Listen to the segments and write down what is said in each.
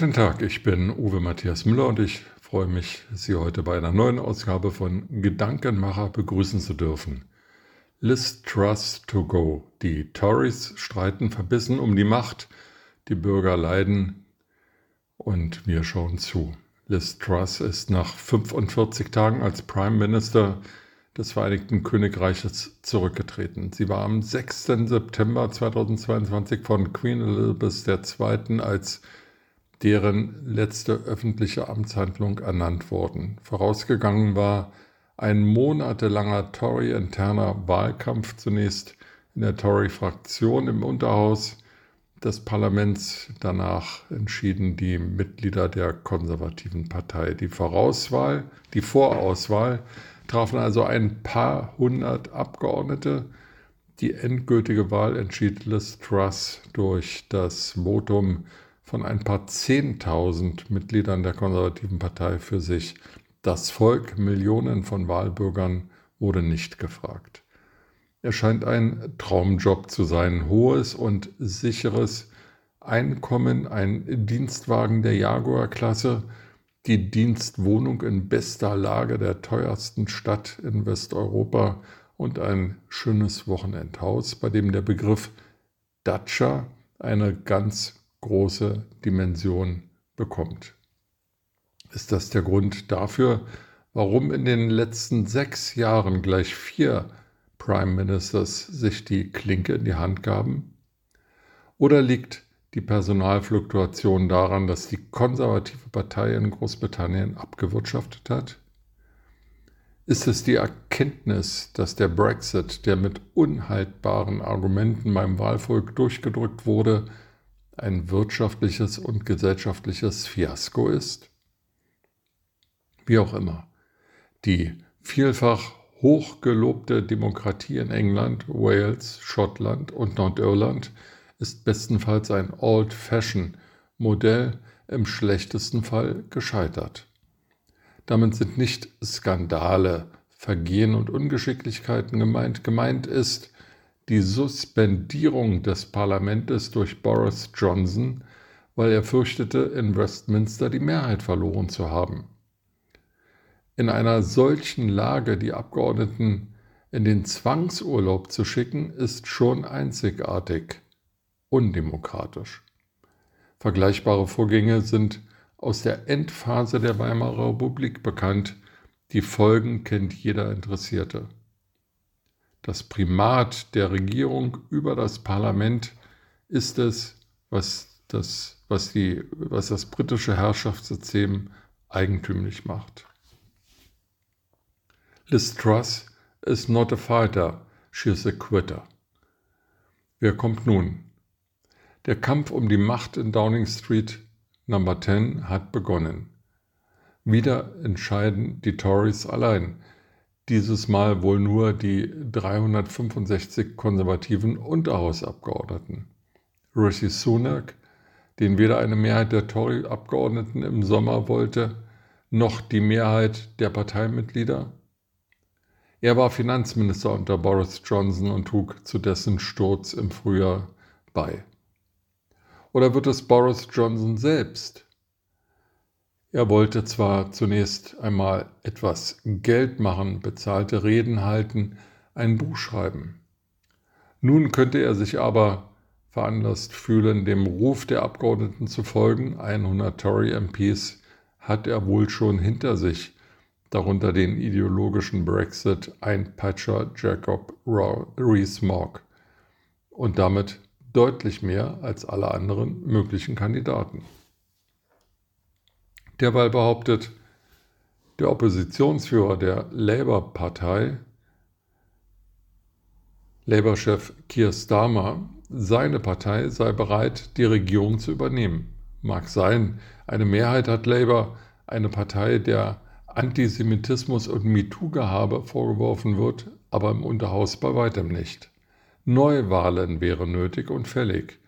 Guten Tag, ich bin Uwe Matthias Müller und ich freue mich, Sie heute bei einer neuen Ausgabe von Gedankenmacher begrüßen zu dürfen. Liz Truss to go. Die Tories streiten verbissen um die Macht, die Bürger leiden und wir schauen zu. Liz Truss ist nach 45 Tagen als Prime Minister des Vereinigten Königreiches zurückgetreten. Sie war am 6. September 2022 von Queen Elizabeth II. als deren letzte öffentliche Amtshandlung ernannt worden. Vorausgegangen war ein monatelanger Tory-interner Wahlkampf zunächst in der Tory-Fraktion im Unterhaus des Parlaments. Danach entschieden die Mitglieder der konservativen Partei. Die Vorauswahl, die Vorauswahl trafen also ein paar hundert Abgeordnete. Die endgültige Wahl entschied Liz Truss durch das Votum von ein paar Zehntausend Mitgliedern der konservativen Partei für sich. Das Volk, Millionen von Wahlbürgern, wurde nicht gefragt. Er scheint ein Traumjob zu sein, hohes und sicheres Einkommen, ein Dienstwagen der Jaguar-Klasse, die Dienstwohnung in bester Lage der teuersten Stadt in Westeuropa und ein schönes Wochenendhaus, bei dem der Begriff Dacia eine ganz große Dimension bekommt. Ist das der Grund dafür, warum in den letzten sechs Jahren gleich vier Prime Ministers sich die Klinke in die Hand gaben? Oder liegt die Personalfluktuation daran, dass die konservative Partei in Großbritannien abgewirtschaftet hat? Ist es die Erkenntnis, dass der Brexit, der mit unhaltbaren Argumenten beim Wahlvolk durchgedrückt wurde, ein wirtschaftliches und gesellschaftliches Fiasko ist? Wie auch immer, die vielfach hochgelobte Demokratie in England, Wales, Schottland und Nordirland ist bestenfalls ein Old-Fashioned-Modell, im schlechtesten Fall gescheitert. Damit sind nicht Skandale, Vergehen und Ungeschicklichkeiten gemeint. Gemeint ist, die Suspendierung des Parlaments durch Boris Johnson, weil er fürchtete, in Westminster die Mehrheit verloren zu haben. In einer solchen Lage die Abgeordneten in den Zwangsurlaub zu schicken, ist schon einzigartig undemokratisch. Vergleichbare Vorgänge sind aus der Endphase der Weimarer Republik bekannt. Die Folgen kennt jeder Interessierte das Primat der Regierung über das Parlament ist es, was das, was die, was das britische Herrschaftssystem eigentümlich macht. Liz Truss is not a fighter, she is a quitter. Wer kommt nun? Der Kampf um die Macht in Downing Street Number 10 hat begonnen. Wieder entscheiden die Tories allein dieses Mal wohl nur die 365 konservativen Unterhausabgeordneten. Rishi Sunak, den weder eine Mehrheit der Tory-Abgeordneten im Sommer wollte, noch die Mehrheit der Parteimitglieder. Er war Finanzminister unter Boris Johnson und trug zu dessen Sturz im Frühjahr bei. Oder wird es Boris Johnson selbst, er wollte zwar zunächst einmal etwas Geld machen, bezahlte Reden halten, ein Buch schreiben. Nun könnte er sich aber veranlasst fühlen, dem Ruf der Abgeordneten zu folgen. 100 Tory MPs hat er wohl schon hinter sich, darunter den ideologischen Brexit-Einpeitscher Jacob Rees-Mogg und damit deutlich mehr als alle anderen möglichen Kandidaten. Derweil behauptet der Oppositionsführer der Labour-Partei, Labour-Chef Keir Starmer, seine Partei sei bereit, die Regierung zu übernehmen. Mag sein, eine Mehrheit hat Labour, eine Partei, der Antisemitismus und MeToo-Gehabe vorgeworfen wird, aber im Unterhaus bei weitem nicht. Neuwahlen wären nötig und fällig.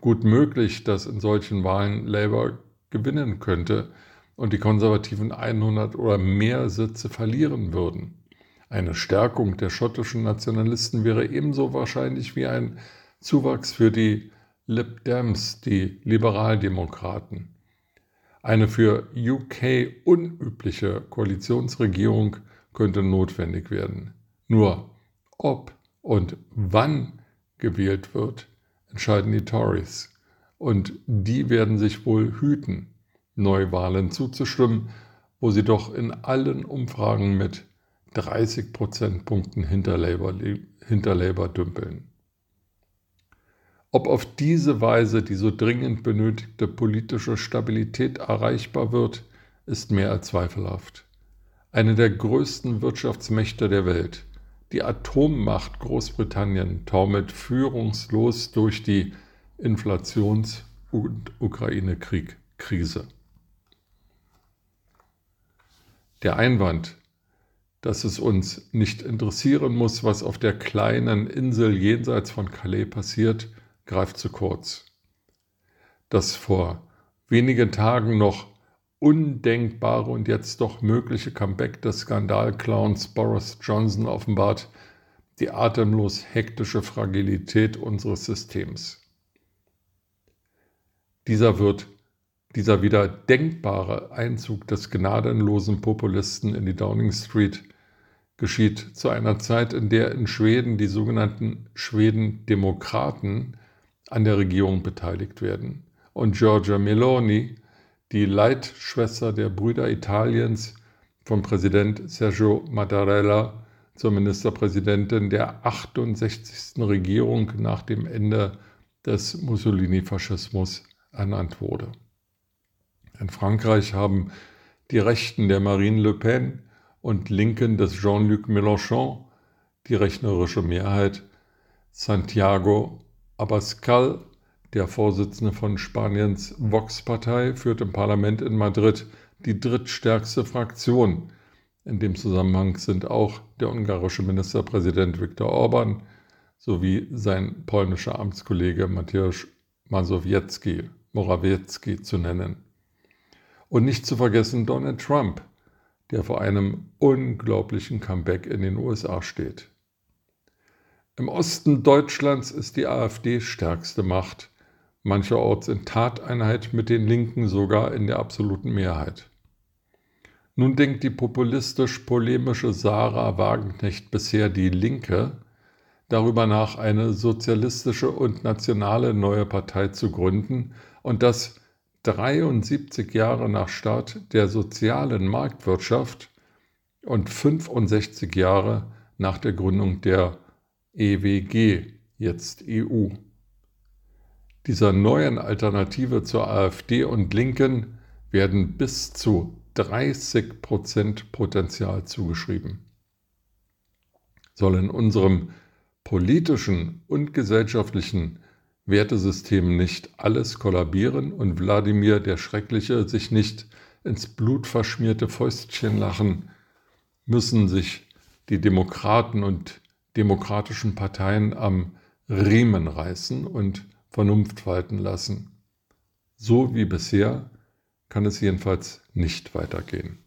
Gut möglich, dass in solchen Wahlen Labour gewinnen könnte, und die Konservativen 100 oder mehr Sitze verlieren würden. Eine Stärkung der schottischen Nationalisten wäre ebenso wahrscheinlich wie ein Zuwachs für die Lib Dems, die Liberaldemokraten. Eine für UK unübliche Koalitionsregierung könnte notwendig werden. Nur ob und wann gewählt wird, entscheiden die Tories. Und die werden sich wohl hüten, Neuwahlen zuzustimmen, wo sie doch in allen Umfragen mit 30 Prozentpunkten hinter Labour, hinter Labour dümpeln. Ob auf diese Weise die so dringend benötigte politische Stabilität erreichbar wird, ist mehr als zweifelhaft. Eine der größten Wirtschaftsmächte der Welt, die Atommacht Großbritannien, taumelt führungslos durch die Inflations- und Ukraine-Krise. Der Einwand, dass es uns nicht interessieren muss, was auf der kleinen Insel jenseits von Calais passiert, greift zu kurz. Das vor wenigen Tagen noch undenkbare und jetzt doch mögliche Comeback des Skandalclowns Boris Johnson offenbart die atemlos hektische Fragilität unseres Systems. Dieser wird dieser wieder denkbare Einzug des gnadenlosen Populisten in die Downing Street geschieht zu einer Zeit, in der in Schweden die sogenannten Schweden-Demokraten an der Regierung beteiligt werden und Giorgia Meloni, die Leitschwester der Brüder Italiens, von Präsident Sergio Mattarella zur Ministerpräsidentin der 68. Regierung nach dem Ende des Mussolini-Faschismus ernannt wurde. In Frankreich haben die Rechten der Marine Le Pen und Linken des Jean-Luc Mélenchon die rechnerische Mehrheit. Santiago Abascal, der Vorsitzende von Spaniens Vox-Partei, führt im Parlament in Madrid die drittstärkste Fraktion. In dem Zusammenhang sind auch der ungarische Ministerpräsident Viktor Orban sowie sein polnischer Amtskollege Mateusz Mazowiecki, Morawiecki zu nennen. Und nicht zu vergessen Donald Trump, der vor einem unglaublichen Comeback in den USA steht. Im Osten Deutschlands ist die AfD stärkste Macht, mancherorts in Tateinheit mit den Linken sogar in der absoluten Mehrheit. Nun denkt die populistisch-polemische Sarah Wagenknecht bisher die Linke darüber nach, eine sozialistische und nationale neue Partei zu gründen und das 73 Jahre nach Start der sozialen Marktwirtschaft und 65 Jahre nach der Gründung der EWG, jetzt EU. Dieser neuen Alternative zur AfD und Linken werden bis zu 30 Prozent Potenzial zugeschrieben. Soll in unserem politischen und gesellschaftlichen Wertesystem nicht alles kollabieren und Wladimir der Schreckliche sich nicht ins Blut verschmierte Fäustchen lachen, müssen sich die Demokraten und demokratischen Parteien am Riemen reißen und Vernunft walten lassen. So wie bisher kann es jedenfalls nicht weitergehen.